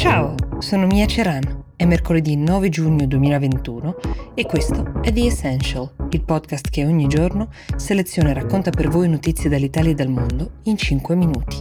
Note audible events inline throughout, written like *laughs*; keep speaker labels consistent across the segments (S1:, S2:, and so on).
S1: Ciao, sono Mia Ceran. È mercoledì 9 giugno 2021 e questo è The Essential, il podcast che ogni giorno seleziona e racconta per voi notizie dall'Italia e dal mondo in 5 minuti.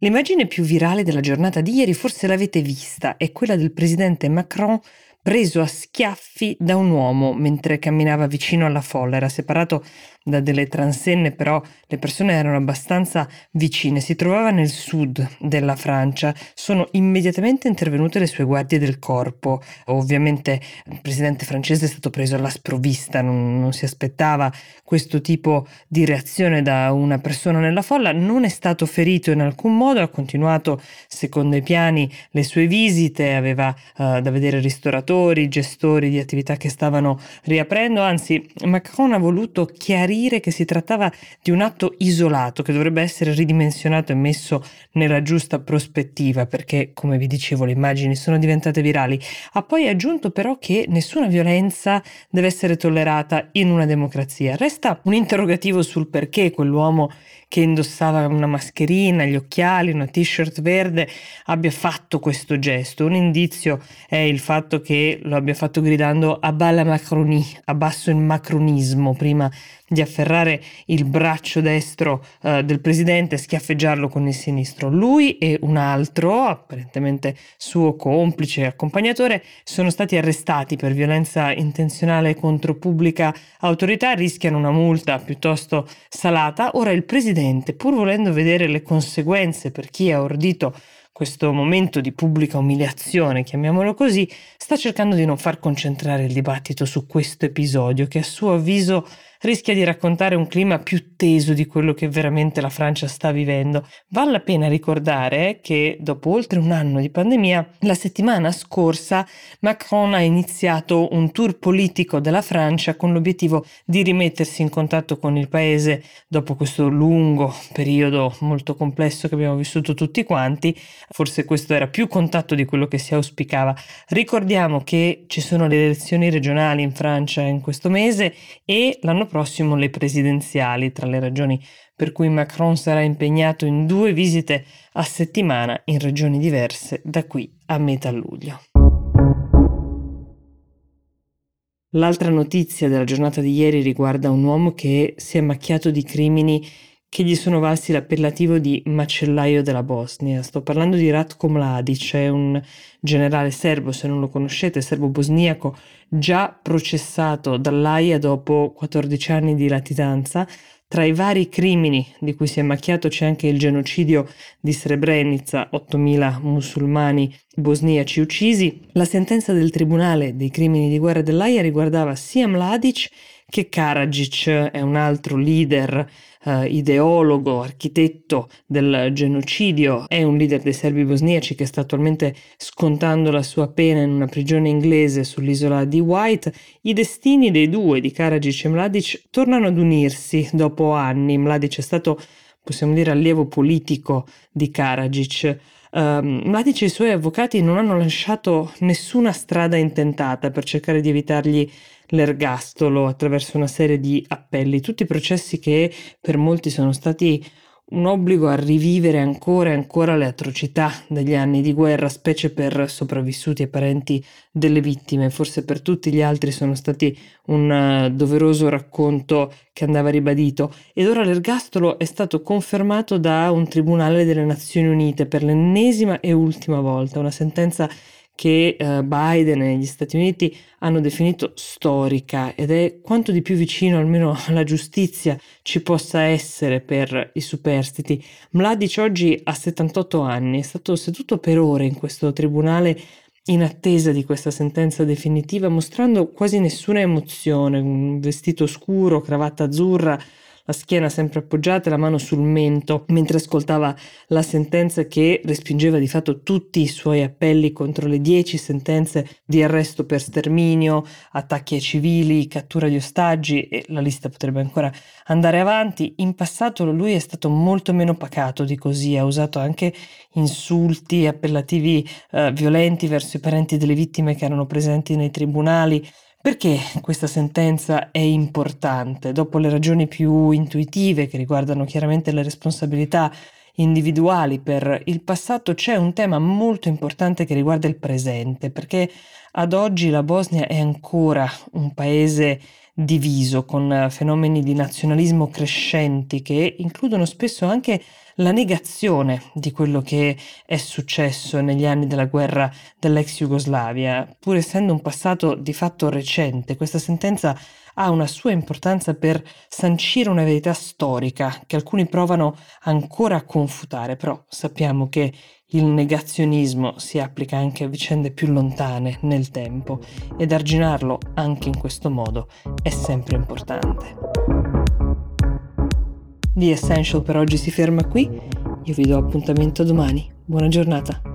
S1: L'immagine più virale della giornata di ieri forse l'avete vista, è quella del presidente Macron preso a schiaffi da un uomo mentre camminava vicino alla folla. Era separato da delle transenne, però le persone erano abbastanza vicine. Si trovava nel sud della Francia. Sono immediatamente intervenute le sue guardie del corpo. Ovviamente il presidente francese è stato preso alla sprovvista, non, non si aspettava questo tipo di reazione da una persona nella folla. Non è stato ferito in alcun modo, ha continuato secondo i piani le sue visite, aveva uh, da vedere ristoratori, gestori di attività che stavano riaprendo. Anzi, Macron ha voluto chiarire chiarire che si trattava di un atto isolato che dovrebbe essere ridimensionato e messo nella giusta prospettiva perché, come vi dicevo, le immagini sono diventate virali. Ha poi aggiunto però che nessuna violenza deve essere tollerata in una democrazia. Resta un interrogativo sul perché quell'uomo che indossava una mascherina, gli occhiali, una t-shirt verde abbia fatto questo gesto. Un indizio è il fatto che lo abbia fatto gridando a balla Macronie, abbasso il macronismo prima di afferrare il braccio destro uh, del presidente e schiaffeggiarlo con il sinistro. Lui e un altro, apparentemente suo complice e accompagnatore, sono stati arrestati per violenza intenzionale contro pubblica autorità, rischiano una multa piuttosto salata. Ora il presidente, pur volendo vedere le conseguenze per chi ha ordito questo momento di pubblica umiliazione, chiamiamolo così, sta cercando di non far concentrare il dibattito su questo episodio che a suo avviso rischia di raccontare un clima più teso di quello che veramente la Francia sta vivendo. Vale la pena ricordare che dopo oltre un anno di pandemia, la settimana scorsa Macron ha iniziato un tour politico della Francia con l'obiettivo di rimettersi in contatto con il paese dopo questo lungo periodo molto complesso che abbiamo vissuto tutti quanti. Forse questo era più contatto di quello che si auspicava. Ricordiamo che ci sono le elezioni regionali in Francia in questo mese e l'anno prossimo le presidenziali, tra le ragioni per cui Macron sarà impegnato in due visite a settimana in regioni diverse da qui a metà luglio. L'altra notizia della giornata di ieri riguarda un uomo che si è macchiato di crimini che gli sono valsi l'appellativo di macellaio della Bosnia. Sto parlando di Ratko Mladic, è un generale serbo, se non lo conoscete, serbo-bosniaco, già processato dall'AIA dopo 14 anni di latitanza. Tra i vari crimini di cui si è macchiato c'è anche il genocidio di Srebrenica, 8.000 musulmani bosniaci uccisi. La sentenza del Tribunale dei crimini di guerra dell'AIA riguardava sia Mladic che Karadzic è un altro leader, eh, ideologo, architetto del genocidio, è un leader dei serbi bosniaci che sta attualmente scontando la sua pena in una prigione inglese sull'isola di White. I destini dei due, di Karadzic e Mladic, tornano ad unirsi dopo anni. Mladic è stato, possiamo dire, allievo politico di Karadzic. Um, Mladic e i suoi avvocati non hanno lasciato nessuna strada intentata per cercare di evitargli l'ergastolo attraverso una serie di appelli, tutti processi che per molti sono stati un obbligo a rivivere ancora e ancora le atrocità degli anni di guerra, specie per sopravvissuti e parenti delle vittime. Forse per tutti gli altri sono stati un uh, doveroso racconto che andava ribadito. Ed ora l'ergastolo è stato confermato da un tribunale delle Nazioni Unite per l'ennesima e ultima volta, una sentenza che eh, Biden e gli Stati Uniti hanno definito storica ed è quanto di più vicino almeno *laughs* alla giustizia ci possa essere per i superstiti. Mladic oggi ha 78 anni, è stato seduto per ore in questo tribunale in attesa di questa sentenza definitiva, mostrando quasi nessuna emozione, un vestito scuro, cravatta azzurra, la schiena sempre appoggiata e la mano sul mento, mentre ascoltava la sentenza che respingeva di fatto tutti i suoi appelli contro le dieci sentenze di arresto per sterminio, attacchi ai civili, cattura di ostaggi e la lista potrebbe ancora andare avanti. In passato lui è stato molto meno pacato di così, ha usato anche insulti, appellativi eh, violenti verso i parenti delle vittime che erano presenti nei tribunali. Perché questa sentenza è importante? Dopo le ragioni più intuitive che riguardano chiaramente le responsabilità individuali per il passato, c'è un tema molto importante che riguarda il presente, perché ad oggi la Bosnia è ancora un paese diviso, con fenomeni di nazionalismo crescenti che includono spesso anche la negazione di quello che è successo negli anni della guerra dell'ex Jugoslavia, pur essendo un passato di fatto recente. Questa sentenza ha una sua importanza per sancire una verità storica che alcuni provano ancora a confutare, però sappiamo che il negazionismo si applica anche a vicende più lontane nel tempo ed arginarlo anche in questo modo è sempre importante. The Essential per oggi si ferma qui, io vi do appuntamento domani. Buona giornata.